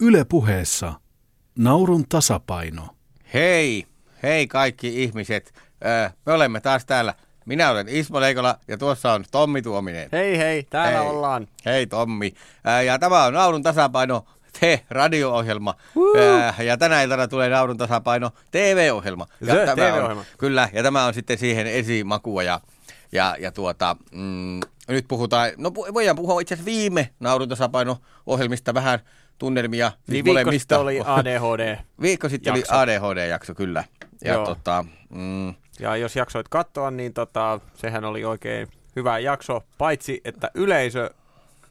Yle puheessa naurun tasapaino. Hei, hei kaikki ihmiset. Öö, me olemme taas täällä. Minä olen Ismo Leikola ja tuossa on Tommi Tuominen. Hei hei, täällä Hei. ollaan. Hei Tommi. Öö, ja tämä on Naurun tasapaino te radio-ohjelma. Öö, ja tänä iltana tulee Naurun tasapaino TV-ohjelma. Ja The tämä TV-ohjelma. On, kyllä, ja tämä on sitten siihen esimakua ja, ja, ja tuota, mm, nyt puhutaan, no voidaan puhua itse asiassa viime Naurun tasapaino-ohjelmista vähän tunnelmia. siis Niin viikko sitten oli ADHD. Viikko sitten jakso. oli ADHD-jakso, kyllä. Ja Joo. tota, mm, Ja jos jaksoit katsoa, niin tota, sehän oli oikein hyvä jakso. Paitsi, että yleisö,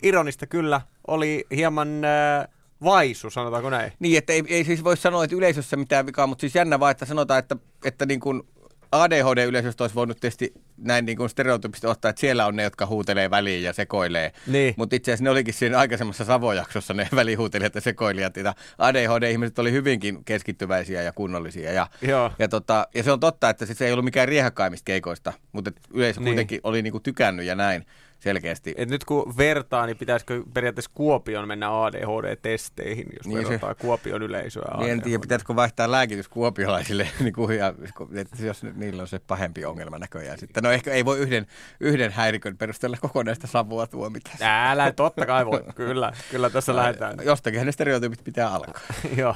ironista kyllä, oli hieman äh, vaisu, sanotaanko näin. niin, että ei, ei siis voi sanoa, että yleisössä mitään vikaa, mutta siis jännä vaan, että sanotaan, että, että niin kuin ADHD-yleisöstä olisi voinut tietysti näin niin kuin stereotypisesti ottaa, että siellä on ne, jotka huutelee väliin ja sekoilee. Niin. Mutta itse asiassa ne olikin siinä aikaisemmassa Savojaksossa ne välihuutelijat ja sekoilijat. Ja ADHD-ihmiset oli hyvinkin keskittyväisiä ja kunnollisia. Ja, Joo. ja, tota, ja se on totta, että siis se ei ollut mikään riehakkaimmista keikoista, mutta yleisö Niin. kuitenkin oli niin kuin tykännyt ja näin selkeästi. Et nyt kun vertaa, niin pitäisikö periaatteessa Kuopion mennä ADHD-testeihin, jos Niin niin se- verrataan Kuopion yleisöä Niin en tiedä, ADHD. pitäisikö vaihtaa lääkitys kuopiolaisille, niin kuin, ja, että jos niillä on se pahempi ongelma näköjään sitten. No ehkä ei voi yhden, yhden häirikön perusteella kokonaista savua tuomita. Älä, totta kai voi. Kyllä, kyllä tässä lähdetään. Jostakin ne stereotyypit pitää alkaa. Joo.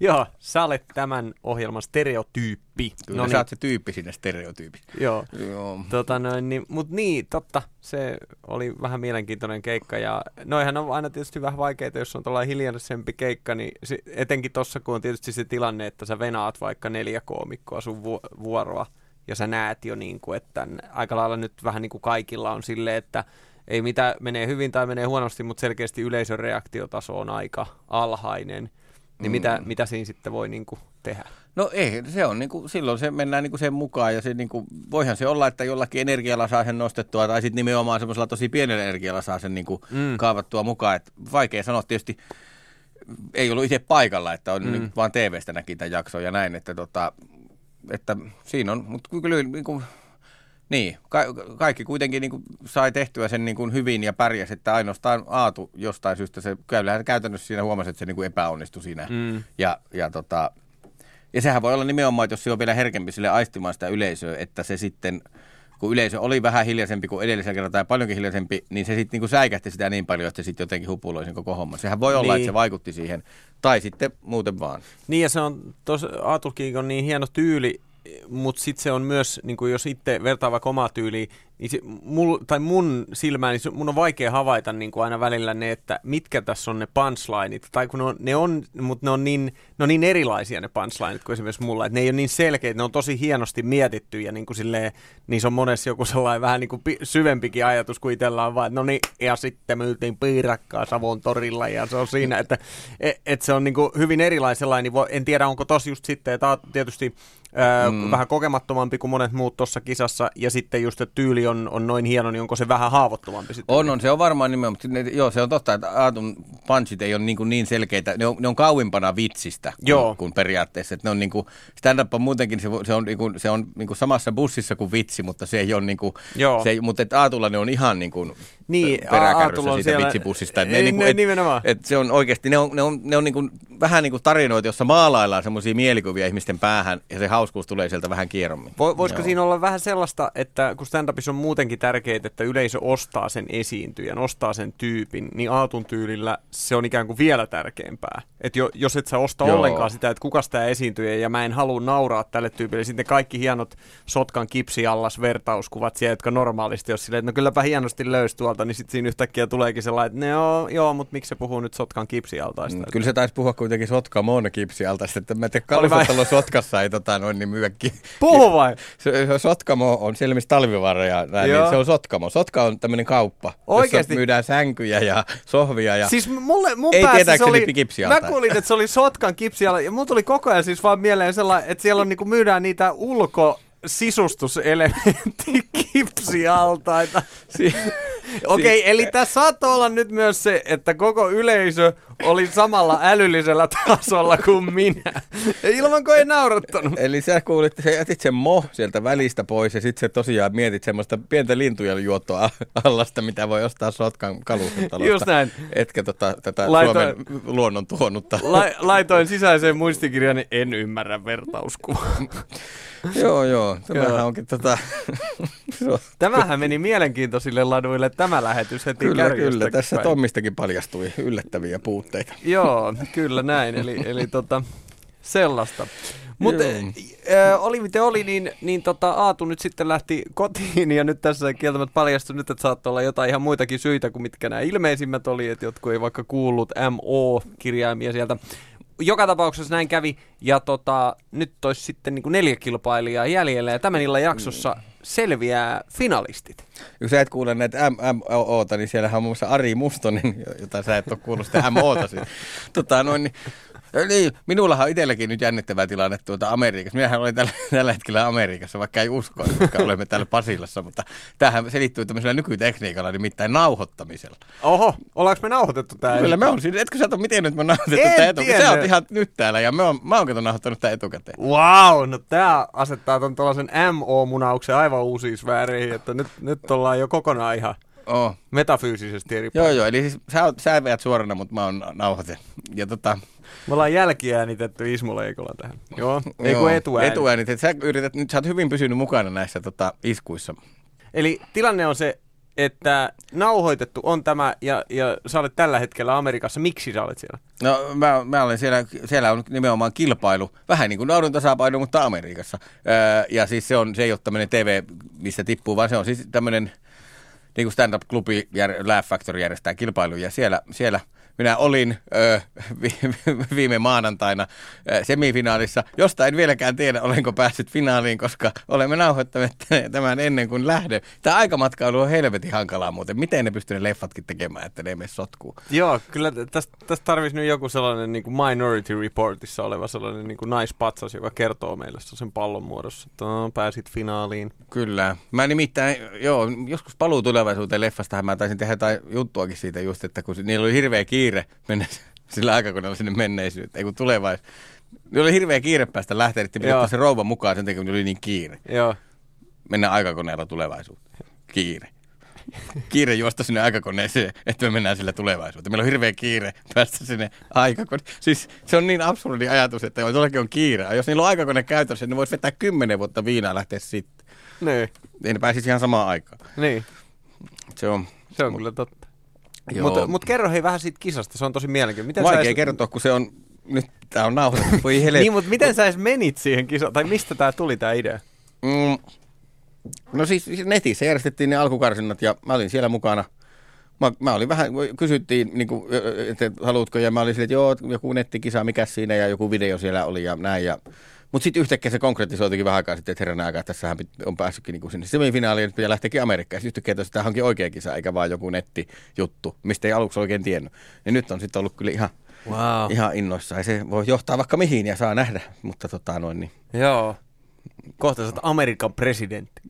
Joo, sä olet tämän ohjelman stereotyyppi. Kyllä no sä oot se tyyppi sinne stereotyyppi. Joo. Joo. Tota noin, niin, mut niin, totta, se oli vähän mielenkiintoinen keikka ja noihan on aina tietysti vähän vaikeita, jos on tuollainen hiljaisempi keikka, niin se, etenkin tossa kun on tietysti se tilanne, että sä venaat vaikka neljä koomikkoa sun vu- vuoroa ja sä näet jo niin kuin, että aika lailla nyt vähän niin kuin kaikilla on silleen, että ei mitä menee hyvin tai menee huonosti, mutta selkeästi yleisön reaktiotaso on aika alhainen. Niin Mm. mitä, mitä siinä sitten voi niin kuin tehdä? No ei, se on niinku, silloin se mennään niinku sen mukaan ja se niinku, voihan se olla, että jollakin energialla saa sen nostettua tai sitten nimenomaan semmoisella tosi pienellä energialla saa sen niinku Mm. mm. kaavattua mukaan. Et vaikea sanoa tietysti, ei ollut itse paikalla, että on Mm. nyt vaan TVstä näki tämän jakson ja näin, että, tota, että siinä on, mutta kyllä niinku, niin, ka- kaikki kuitenkin niin sai tehtyä sen niin hyvin ja pärjäs, että ainoastaan Aatu jostain syystä se kyllähän käytännössä siinä huomasi, että se niin epäonnistui siinä. Mm. Ja, ja, tota, ja sehän voi olla nimenomaan, että jos se on vielä herkempi sille aistimaan sitä yleisöä, että se sitten, kun yleisö oli vähän hiljaisempi kuin edellisellä kerralla tai paljonkin hiljaisempi, niin se sitten niin säikähti sitä niin paljon, että se sitten jotenkin hupuloi sen koko homman. Sehän voi olla, Niin. että se vaikutti siihen, tai sitten muuten vaan. Niin ja se on, tos Aatulkin on niin hieno tyyli, mutta sitten se on myös, niin kuin jos itse vertaa vaikka omaa tyyliin, niin se, mul, tai mun silmään, niin se, mun on vaikea havaita niin kuin aina välillä ne, että mitkä tässä on ne punchlineit, tai kun ne on, ne on mutta ne on, niin, ne on niin erilaisia ne punchlineit kuin esimerkiksi mulla, että ne ei ole niin selkeitä, ne on tosi hienosti mietitty, ja niin kuin silleen, niissä on monessa joku sellainen vähän niin kuin pi, syvempikin ajatus kuin itsellä on vaan, no niin, ja sitten myytiin piirakkaa Savon torilla, ja se on siinä, että et, et se on niin kuin hyvin erilainen sellainen, niin voi, en tiedä onko tos just sitten, että Aatu tietysti Öö, mm. vähän kokemattomampi kuin monet muut tuossa kisassa, ja sitten just, että on, on noin hieno, niin onko se vähän haavoittuvampi sitten? On, on, se on varmaan nimenomaan, mutta ne, joo, se on totta, että Aatun punchit ei ole niin, kuin niin selkeitä, ne on, ne on kauimpana vitsistä kuin, Joo. kuin periaatteessa, että ne on niin kuin, stand-up on muutenkin, se, se on, niin kuin, se on niin kuin samassa bussissa kuin vitsi, mutta se ei ole niin kuin, Joo. se ei, mutta että Aatulla ne on ihan niin kuin Niin, pe- peräkärryssä siitä siellä- vitsibussista. että Ei, niin kuin, ne- et, nimenomaan. et se on oikeasti, ne on, ne on, ne on niin kuin, vähän niin kuin tarinoita, jossa maalaillaan semmoisia mielikuvia ihmisten päähän, ja se hauskuus tulee sieltä vähän kierrommin. Vo, voisiko Joo. siinä olla vähän sellaista, että kun stand-upissa on muutenkin tärkeää, että yleisö ostaa sen esiintyjän, ostaa sen tyypin, niin Aatun tyylillä se on ikään kuin vielä tärkeämpää. Että jo, jos et sä osta Joo. ollenkaan sitä, että kuka tämä esiintyjä ja mä en halua nauraa tälle tyypille, sitten kaikki hienot sotkan kipsiallas vertauskuvat siellä, jotka normaalisti jos silleen, että no kylläpä hienosti löysi tuolta, niin sitten siinä yhtäkkiä tuleekin sellainen, että no joo, joo mutta miksi se puhuu nyt sotkan kipsialtaista? Mm, Kyllä se taisi puhua kuitenkin Sotkamon kipsialta, että mä en tiedä, Oli vai- Kalustalo Sotkassa ei tota, noin niin myyäkin. Puhu vai? Se, se Sotkamo on siellä, missä talvivaara ja näin, Joo. niin se on Sotkamo. Sotka on tämmöinen kauppa, Oikeesti? jossa myydään sänkyjä ja sohvia. Ja... Siis mulle, mun Ei päässä se oli, kipsialta. mä kuulin, että se oli Sotkan kipsialta, ja mulla tuli koko ajan siis vaan mieleen sellainen, että siellä on niinku myydään niitä ulko sisustuselementti kipsialtaita. Si- Okei, okay, eli tässä saattoi olla nyt myös se, että koko yleisö oli samalla älyllisellä tasolla kuin minä. Ilman kun ei naurattanut. Eli sä kuulit, sä jätit sen mo sieltä välistä pois ja sitten sä tosiaan mietit semmoista pientä lintujen juottoa allasta, mitä voi ostaa Sotkan kalustotalosta. Just näin. Etkä tota, tätä Laitoin- Suomen luonnon tuonutta. La- laitoin sisäiseen muistikirjaan, niin en ymmärrä vertauskuvaa. joo, joo. Tämähän onkin tota... Tämähän meni mielenkiintoisille laduille tämä lähetys heti kyllä, kyllä. Tässä päin. Tommistakin paljastui yllättäviä puutteita. Joo, kyllä näin. Eli, eli tota, sellaista. Mutta äh, oli miten oli, niin, niin tota, Aatu nyt sitten lähti kotiin ja nyt tässä kieltämättä paljastui nyt, että saattoi olla jotain ihan muitakin syitä kuin mitkä nämä ilmeisimmät oli, että jotkut ei vaikka kuullut MO-kirjaimia sieltä. Joka tapauksessa näin kävi ja tota, nyt olisi sitten niin kuin neljä kilpailijaa jäljellä ja tämän illan jaksossa selviää finalistit. Jos sä et kuule näitä MMOta, niin siellähän on muun muassa Ari Mustonen, jota sä et ole kuullut sitä MOta. siis. tota, noin, niin, niin, minullahan on itselläkin nyt jännittävä tilanne tuota Amerikassa. Minähän olen tällä, tällä hetkellä Amerikassa, vaikka ei usko, koska olemme täällä Pasilassa, mutta tämähän selittyy tämmöisellä nykytekniikalla, nimittäin nauhoittamisella. Oho, ollaanko me nauhoitettu tää? Kyllä me on siinä, etkö sä ole miten nyt me on nauhoitettu En etukäteen? Sä oot ihan nyt täällä ja me on, mä oon kato nauhoittanut tämän etukäteen. Wow, no tää asettaa ton tuollaisen MO-munauksen aivan uusiin sfääreihin, että nyt, nyt ollaan jo kokonaan ihan Oh. metafyysisesti eri Joo, joo, eli siis sä, oot, sä veät suorana, mutta mä oon nauhoite. Ja tota, Me ollaan jälkiäänitetty Ismo Leikola tähän. Joo, ei kun etuääni. Etuäänit, että sä yrität, nyt sä oot hyvin pysynyt mukana näissä tota, iskuissa. Eli tilanne on se, että nauhoitettu on tämä ja, ja sä olet tällä hetkellä Amerikassa. Miksi sä olet siellä? No mä, mä olen siellä, siellä on nimenomaan kilpailu, vähän niin kuin naudun tasapaino, mutta Amerikassa. Öö, ja siis se, on, se ei ole tämmöinen TV, missä tippuu, vaan se on siis tämmöinen niin kuin stand-up-klubi, jär, Laugh Factory järjestää kilpailuja. Ja siellä, siellä minä olin ö, vi, viime maanantaina ö, semifinaalissa, josta en vieläkään tiedä, olenko päässyt finaaliin, koska olemme nauhoittaneet tämän ennen kuin lähden. Tämä aikamatkailu on helvetin hankalaa muuten. Miten ne pystyy ne leffatkin tekemään, että ne ei mene sotkuun? Joo, kyllä tä- tästä, tästä tarvitsisi nyt joku sellainen niin kuin Minority Reportissa oleva sellainen niin kuin naispatsas, joka kertoo meille sen pallon muodossa, että no, pääsit finaaliin. Kyllä. Mä nimittäin, joo, joskus paluu tulevaisuuteen leffastahan mä taisin tehdä jotain juttuakin siitä just, että kun niillä oli hirveä kiire mennä sillä aikakoneella sinne menneisyyteen, ei kun tulevais. Niillä oli hirveä kiire päästä lähteä, että piti Joo. ottaa se rouva mukaan sen takia, kun oli niin kiire. Joo. Mennä aikakoneella tulevaisuuteen. Kiire. Kiire juosta sinne aikakoneeseen, että me mennään sillä tulevaisuuteen. Meillä on hirveä kiire päästä sinne aikakone. Siis se on niin absurdi ajatus, että jos jollakin on kiire. Jos niillä on aikakone käytössä, niin ne voisi vetää kymmenen vuotta viinaa ja lähteä sitten. Niin, Ei ne pääsisi ihan samaan aikaan. niin. Se on Se on kyllä totta. Mutta mut kerro hei vähän siitä kisasta, se on tosi mielenkiintoinen. Miten Vaikea edes- kertoa, kun se on, nyt tää on nauhoitettu, voi. Niin, mutta miten sä edes menit siihen kisaan, tai mistä tää tuli tää idea? mm, no siis, siis netissä järjestettiin ne alkukarsinnat ja mä olin siellä mukana. Mä, mä olin vähän, kysyttiin, niin kuin, että haluatko, ja mä olin silleen, että joo, joku nettikisa, mikä siinä, ja joku video siellä oli ja näin. Ja, mutta sitten yhtäkkiä se konkretisoitukin vähän aikaa sitten, että herran aikaa, että tässähän on päässytkin niin kuin sinne semifinaaliin, pitää lähteäkin Amerikkaan. Sitten yhtäkkiä, että tämä onkin oikea kisa, eikä vaan joku nettijuttu, mistä ei aluksi oikein tiennyt. Ja nyt on sitten ollut kyllä ihan, Wow. ihan innoissaan. Se voi johtaa vaikka mihin ja saa nähdä, mutta tota noin, niin Joo. Kohta sä Amerikan presidentti.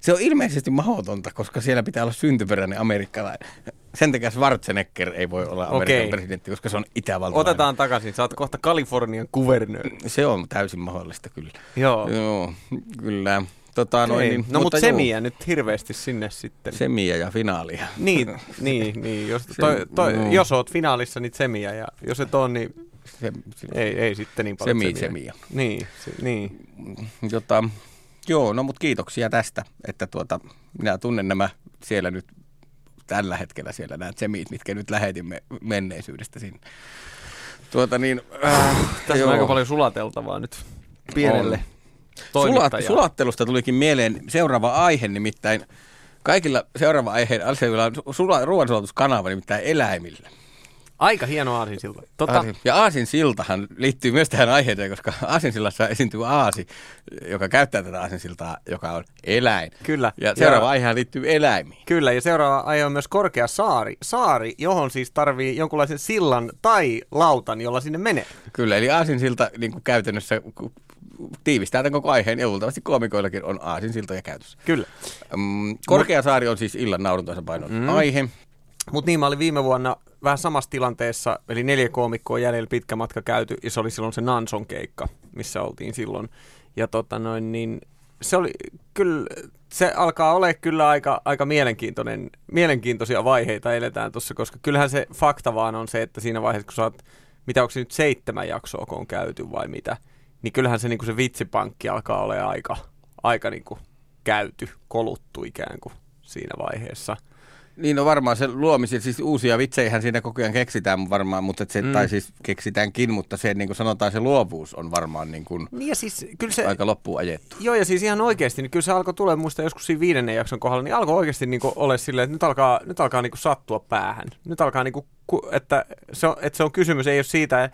se on ilmeisesti mahdotonta, koska siellä pitää olla syntyperäinen amerikkalainen. Sen takia Schwarzenegger ei voi olla Amerikan Okei. presidentti, koska se on itävaltalainen. Otetaan takaisin, sä oot kohta Kalifornian kuvernööri. Se on täysin mahdollista kyllä. Joo. Joo, kyllä. Tota, noin, Okei. niin, no mutta semiä nyt hirveästi sinne sitten. Semiä ja finaalia. Niin, niin, niin. Jos, toi, toi, mm. jos oot finaalissa, niin semiä, ja jos et ole, niin Se, se, ei, ei sitten niin paljon Semi, semiä. semiä. Niin, se, niin. jota, joo, no mutta kiitoksia tästä, että tuota, minä tunnen nämä siellä nyt tällä hetkellä siellä nämä semit, mitkä nyt lähetimme menneisyydestä sinne. Tuota niin, äh, Tässä joo. on aika paljon sulateltavaa nyt pienelle On. Sulat, sulattelusta tulikin mieleen seuraava aihe, nimittäin kaikilla seuraava aihe asioilla on sula, ruoansulatuskanava, nimittäin eläimillä. Aika hieno aasinsilta. Tota, Aasin- Ja Aasin siltahan liittyy myös tähän aiheeseen, koska Aasinsillassa esiintyy Aasi, joka käyttää tätä Aasinsiltaa, joka on eläin. Kyllä. Ja seuraava Ja- aihe liittyy eläimiin. Kyllä, ja seuraava aihe on myös korkea saari. Saari, johon siis tarvii jonkunlaisen sillan tai lautan, jolla sinne menee. Kyllä, eli Aasinsilta niin kuin käytännössä tiivistää tämän koko aiheen ja luultavasti koomikoillakin on aasinsiltoja käytössä. Kyllä. Mm, Korkeasaari on siis illan nauruntasapainon mm. aihe. Mutta niin, mä olin viime vuonna vähän samassa tilanteessa, eli neljä koomikkoa jäljellä pitkä matka käyty, ja se oli silloin se Nanson keikka, missä oltiin silloin. Ja tota noin, niin se oli kyllä, se alkaa olla kyllä aika, aika mielenkiintoinen, mielenkiintoisia vaiheita eletään tuossa, koska kyllähän se fakta vaan on se, että siinä vaiheessa, kun sä oot, mitä onko se nyt seitsemän jaksoa, kun on käyty vai mitä, niin kyllähän se, niin kuin se vitsipankki alkaa olla aika, aika niin kuin käyty, koluttu ikään kuin siinä vaiheessa. Niin no varmaan se luomisen, siis uusia vitsejähän siinä koko ajan keksitään varmaan, mutta se, mm. tai siis keksitäänkin, mutta se niin kuin sanotaan se luovuus on varmaan niin kuin niin ja siis, kyllä se, aika loppuun ajettu. Joo ja siis ihan oikeasti, niin kyllä se alkoi tulla muista joskus siinä viidennen jakson kohdalla, niin alkoi oikeasti niin kuin ole silleen, että nyt alkaa, nyt alkaa niin kuin sattua päähän. Nyt alkaa niin kuin, että se on, että se on kysymys, ei ole siitä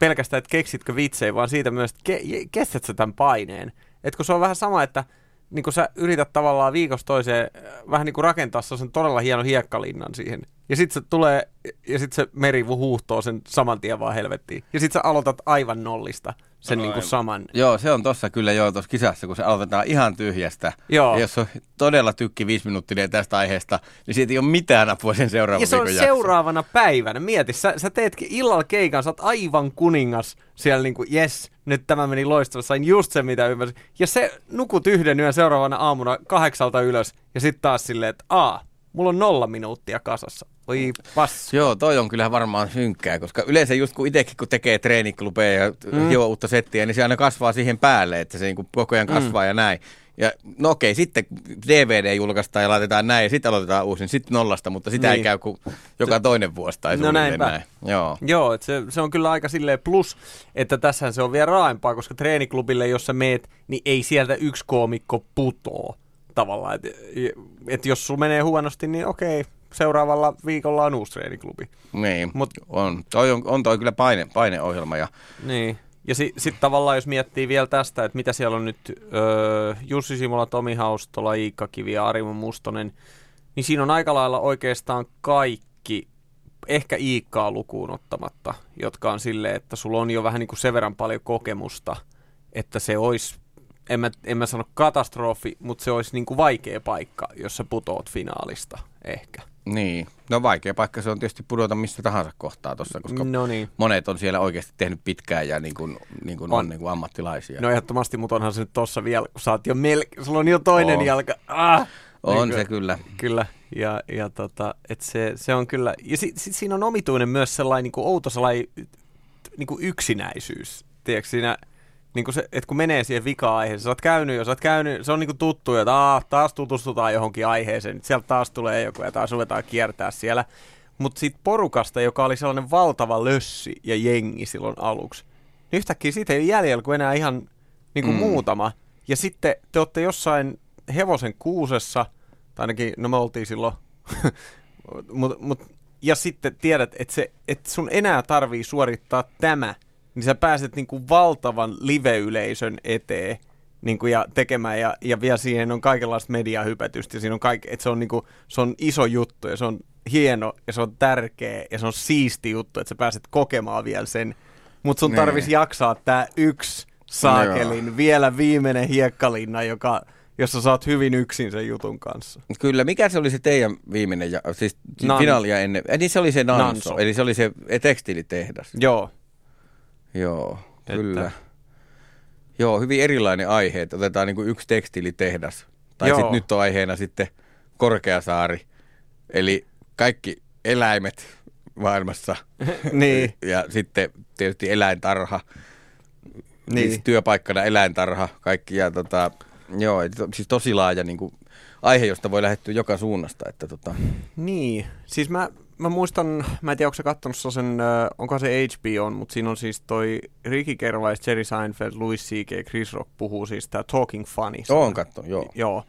pelkästään, että keksitkö vitsejä, vaan siitä myös, että ke, kestät sä tämän paineen. Että kun se on vähän sama, että niin kun sä yrität tavallaan viikosta toiseen äh, vähän niin kuin rakentaa sen todella hieno hiekkalinnan siihen. Ja sitten se tulee, ja sitten se meri huuhtoo sen saman tien vaan helvettiin. Ja sitten sä aloitat aivan nollista sen niin kuin saman. Joo, se on tossa kyllä joo tuossa kisassa, kun se aloitetaan ihan tyhjästä. Joo. Ja jos on todella tykki viisi minuuttia tästä aiheesta, niin siitä ei ole mitään apua sen seuraavan Ja se on jakso. seuraavana päivänä. Mieti, sä, sä teetkin illalla keikan, sä oot aivan kuningas siellä niin kuin, yes, nyt tämä meni loistavasti, sain just se mitä ymmärsin. Ja se nukut yhden yön seuraavana aamuna kahdeksalta ylös ja sitten taas silleen, että aa, mulla on nolla minuuttia kasassa. Oi passu. Joo, toi on kyllä varmaan synkkää, koska yleensä just kun itsekin kun tekee treeniklubeja ja mm. hioo uutta settiä, niin se aina kasvaa siihen päälle, että se niin kuin koko ajan kasvaa mm. ja näin. Ja no okei, sitten DVD julkaistaan ja laitetaan näin ja sitten aloitetaan uusi, niin sitten nollasta, mutta sitä niin. ei käy kuin joka toinen vuosi tai no näinpä. näin. Joo, Joo se, se, on kyllä aika silleen plus, että tässä se on vielä raaempaa, koska treeniklubille, jos sä meet, niin ei sieltä yksi koomikko putoo tavallaan. Että et jos sulla menee huonosti, niin okei, seuraavalla viikolla on uusi treeniklubi. Niin, Mut, on, toi on, on toi kyllä paine, paineohjelma. Ja... Niin, ja sitten sit tavallaan jos miettii vielä tästä, että mitä siellä on nyt öö, Jussi Simola, Tomi Haustola, Iikka Kivi ja Arimo Mustonen, niin siinä on aika lailla oikeastaan kaikki, ehkä Iikkaa lukuun ottamatta, jotka on silleen, että sulla on jo vähän niin kuin sen verran paljon kokemusta, että se olisi en mä, en mä sano katastrofi, mutta se olisi niin kuin vaikea paikka, jos sä putoot finaalista ehkä. Niin, no vaikea paikka se on tietysti pudota missä tahansa kohtaa tuossa, koska no niin. monet on siellä oikeasti tehnyt pitkään ja niin kuin, niin kuin on, on niin kuin ammattilaisia. No ehdottomasti, mutta onhan se nyt tossa vielä, kun sä oot jo melkein, sulla on jo toinen on. jalka. Ah! On niin se kyllä. Kyllä, ja, ja tota, et se, se on kyllä, ja sitten sit siinä on omituinen myös sellainen niin kuin outo sellainen niin kuin yksinäisyys, tiedätkö, siinä, niin kuin se, että kun menee siihen vika-aiheeseen, sä oot käynyt jo, sä oot käynyt, se on niin tuttu, että aah, taas tutustutaan johonkin aiheeseen, sieltä taas tulee joku ja taas ruvetaan kiertää siellä. Mutta siitä porukasta, joka oli sellainen valtava lössi ja jengi silloin aluksi, niin yhtäkkiä siitä ei jäljellä kuin enää ihan niin kuin mm. muutama. Ja sitten te olette jossain hevosen kuusessa, tai ainakin, no me oltiin silloin, mut, mut, ja sitten tiedät, että, se, että sun enää tarvii suorittaa tämä – niin sä pääset niin kuin valtavan live-yleisön eteen niin kuin, ja tekemään, ja, ja vielä siihen on kaikenlaista mediahypätystä, ja siinä on kaik, että se on, niin kuin, se on iso juttu, ja se on hieno, ja se on tärkeä, ja se on siisti juttu, että sä pääset kokemaan vielä sen, mutta sun tarvisi jaksaa tämä yksi saakelin, no vielä viimeinen hiekkalinna, joka jossa saat hyvin yksin sen jutun kanssa. Kyllä, mikä se oli se teidän viimeinen, ja, siis Nan. finaalia ennen, eli se oli se Nanso, Nanso. eli se oli se tekstiilitehdas. Joo. Joo, että... kyllä. Joo, hyvin erilainen aihe, että otetaan niin kuin yksi tekstiilitehdas. Tai sitten nyt on aiheena sitten Korkeasaari. Eli kaikki eläimet maailmassa. niin. Ja sitten tietysti eläintarha. Niin. Siis työpaikkana eläintarha. Kaikki ja tota, joo, siis tosi laaja niin kuin, aihe, josta voi lähettyä joka suunnasta. Että, tota. Niin, siis mä mä muistan, mä en tiedä, onko sä kattonut sen, äh, onko se HBO, mutta siinä on siis toi Ricky Gervais, Jerry Seinfeld, Louis C.K., Chris Rock puhuu siis tää Talking Funny. Joo, on kattonut, joo. Joo.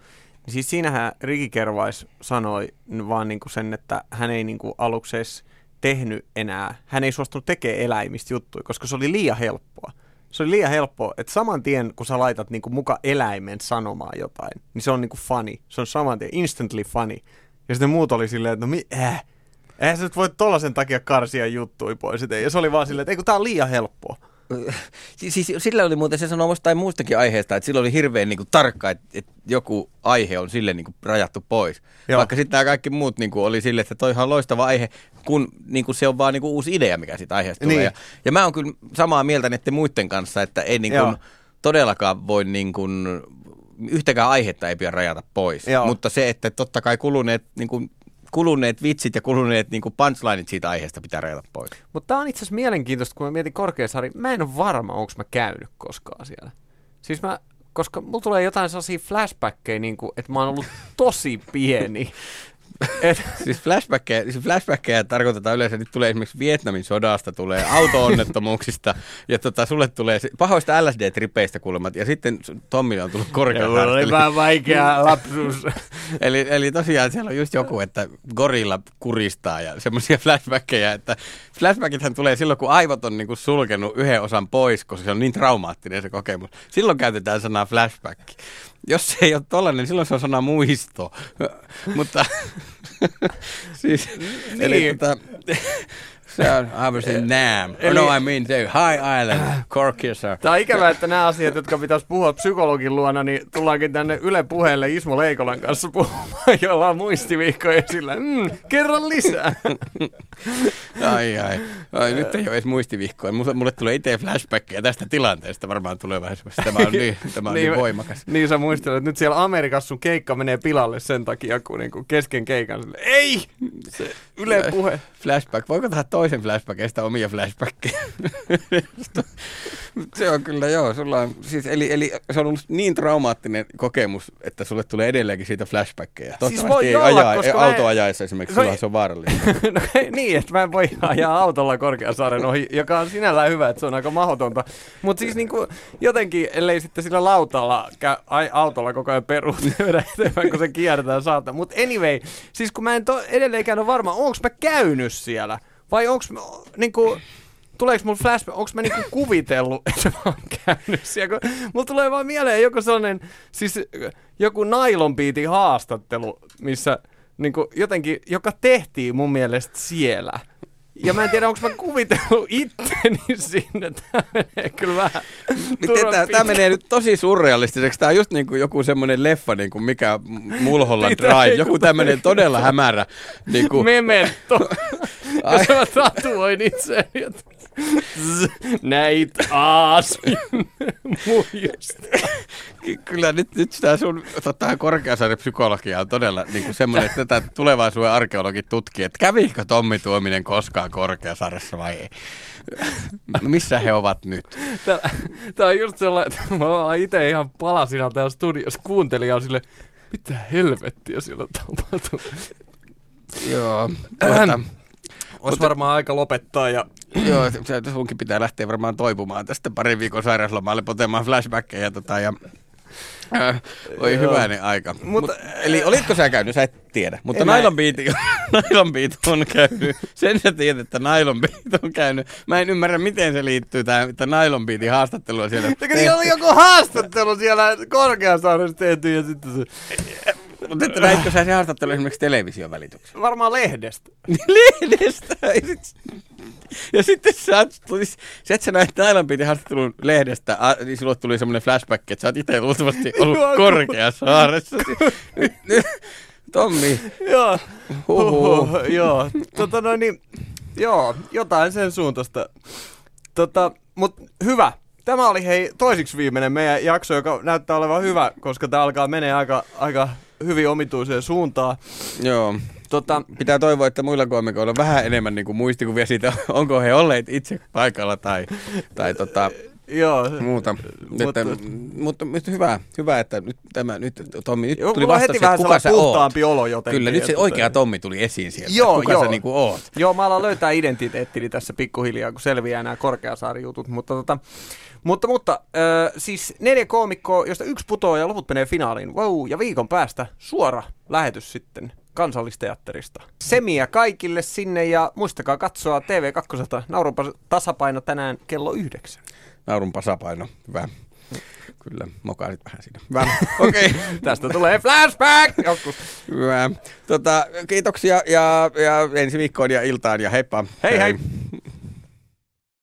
Niin siis siinähän Ricky Gervais sanoi vaan niinku sen, että hän ei niinku aluksi edes tehnyt enää, hän ei suostunut tekemään eläimistä juttuja, koska se oli liian helppoa. Se oli liian helppoa, että saman tien kun sä laitat niinku muka eläimen sanomaan jotain, niin se on niinku funny. Se on saman tien instantly funny. Ja sitten muut oli silleen, että no mi, äh, Eihän sä nyt voi tollasen takia karsia juttui pois. Et ja se oli vaan silleen, että ei kun tää on liian helppoa. siis sillä oli muuten, se sanoi jostain muustakin aiheesta, että sillä oli hirveän niin kuin, tarkka, että, että joku aihe on sille niin kuin, rajattu pois. Joo. Vaikka sitten nämä kaikki muut niin kuin, oli sille, että toi on loistava aihe, kun niin kuin, se on vaan niin kuin, uusi idea, mikä siitä aiheesta tulee. Niin. Ja, ja mä oon kyllä samaa mieltä näiden muiden kanssa, että ei niin kuin, todellakaan voi niin kuin, yhtäkään aihetta ei pidä rajata pois. Joo. Mutta se, että totta kai kuluneet niin kuin, kuluneet vitsit ja kuluneet niin punchlineit siitä aiheesta pitää rajata pois. Mutta tämä on itse asiassa mielenkiintoista, kun mä mietin Korkeasaari. Mä en ole varma, onko mä käynyt koskaan siellä. Siis mä, koska mulla tulee jotain sellaisia flashbackkejä, niin kuin, että mä oon ollut tosi pieni. Et, siis flashbackkejä, siis flashbackkejä tarkoitetaan yleensä, nyt tulee esimerkiksi Vietnamin sodasta, tulee auto-onnettomuuksista, ja tota, sulle tulee pahoista LSD-tripeistä kuulemat, ja sitten Tommille on tullut korkea Mulla oli vähän vaikea lapsuus. eli, eli tosiaan siellä on just joku, että gorilla kuristaa, ja semmoisia flashbackkejä, että flashbackithan tulee silloin, kun aivot on niin kuin sulkenut yhden osan pois, koska se on niin traumaattinen se kokemus. Silloin käytetään sanaa flashback. Jos se ei ole tollainen, niin silloin se on sana muisto. Mutta siis, niin. eli tota, se on obviously Nam. Eli, no, I mean the High Island, Corkissa. Tämä on ikävää, että nämä asiat, jotka pitäisi puhua psykologin luona, niin tullaankin tänne Yle puheelle Ismo Leikolan kanssa puhumaan, jolla on muistiviikkoja sillä. Mm, kerran lisää. ai, ai. ai. nyt ei ole edes muistiviikkoja. Mulle, mulle tulee itse flashbackia tästä tilanteesta. Varmaan tulevaisuudessa. Tämä on niin, tämä on niin, niin voimakas. Niin sä muistelet, että nyt siellä Amerikassa sun keikka menee pilalle sen takia, kun niinku kesken keikan ei! Se Yle puhe. Flashback. Voiko tehdä toisen flashbackista omia flashbackkejä? se on kyllä joo. Sulla on, siis, eli, eli se on ollut niin traumaattinen kokemus, että sulle tulee edelleenkin siitä flashbackkejä. Siis voi ei olla, ajaa, koska autoajaessa esimerkiksi, se... se on vaarallista. no, niin, että mä en voi ajaa autolla Korkeasaaren ohi, joka on sinällään hyvä, että se on aika mahdotonta. Mutta siis niin kuin, jotenkin, ellei sitten sillä lautalla käy ai, autolla koko ajan peruut eteenpäin, kun se kiertää saattaa. Mutta anyway, siis kun mä en to, edelleenkään ole varma, onko mä käynyt siellä, vai onko niinku, tuleeko mulla flashback, onko mä niinku kuvitellut, että mä oon käynyt siellä, kun mulla tulee vaan mieleen joku sellainen, siis joku nylon haastattelu, missä niinku jotenkin, joka tehtiin mun mielestä siellä. Ja mä en tiedä, onko mä kuvitellut itteni sinne. Tämä menee kyllä vähän tämä, tämä menee nyt tosi surrealistiseksi. Tämä on just niin kuin joku semmoinen leffa, niin kuin mikä Mulholland Drive. Joku tämmöinen todella hämärä. Niin kuin... Memento. Jos mä tatuoin itseäni. Näit aasmin muista. Kyllä nyt, nyt tämä sun tota, korkeasarjan psykologia on todella niin kuin semmoinen, että tätä tulevaisuuden arkeologit tutkii, että kävikö Tommi Tuominen koskaan Korkeasarjassa vai ei. Missä he ovat nyt? Tämä on just sellainen, että mä oon itse ihan palasina täällä studiossa, kuuntelin ja sille, mitä helvettiä siellä tapahtuu. Joo. Tuota, olisi varmaan aika lopettaa ja Joo, se, sunkin pitää lähteä varmaan toipumaan tästä parin viikon sairauslomalle potemaan flashbackkejä tota, ja Äh, oi hyvänen aika. Mutta, Mut, eli olitko sä käynyt? Sä et tiedä. Mutta Nylon Beat, Nylon Beat on käynyt. Sen sä tiedät, että Nylon Beat on käynyt. Mä en ymmärrä, miten se liittyy tähän että Nylon Beatin haastattelua siellä. Eikö oli joku haastattelu siellä Korkeasaaressa tehty ja sitten se... Mutta että näitkö sä se haastattelu esimerkiksi television välityksellä? Varmaan lehdestä. lehdestä? Ja sitten sä, tulis, sä et sä näet piti haastattelun lehdestä, a, niin sulle tuli semmoinen flashback, että sä oot itse luultavasti ollut korkeassa saaressa. Tommi. Joo. Huhhuh. Joo. Tota noin, niin, joo, jotain sen suuntaista. Tota, mut hyvä. Tämä oli hei toisiksi viimeinen meidän jakso, joka näyttää olevan hyvä, koska tämä alkaa menee aika, aika hyvin omituiseen suuntaan. Joo. Tota, pitää toivoa, että muilla koomikoilla on vähän enemmän niin kuin muistikuvia siitä, onko he olleet itse paikalla tai, tai tota, Joo. Muuta. Mutta, että, mutta, mutta hyvä, hyvä, että nyt tämä, nyt Tommi, nyt tuli vastaus, että kuka sä oot. olo jotenkin. Kyllä, nyt se oikea Tommi tuli esiin sieltä, joo, kuka joo. sä niin kuin oot. Joo, mä alan löytää identiteettini tässä pikkuhiljaa, kun selviää nämä Korkeasaari-jutut, mutta tota, mutta, mutta äh, siis neljä koomikkoa, josta yksi putoaa ja loput menee finaaliin. Wow, ja viikon päästä suora lähetys sitten kansallisteatterista. Semiä kaikille sinne ja muistakaa katsoa TV2 Naurunpa tasapaino tänään kello yhdeksän. Naurun tasapaino, hyvä. Kyllä, mokaisit vähän siinä. Hyvä. Okei. Okay. Tästä tulee flashback joskus. Hyvä. Tota, kiitoksia ja, ja ensi viikkoon ja iltaan ja heippa. Hei hei. hei.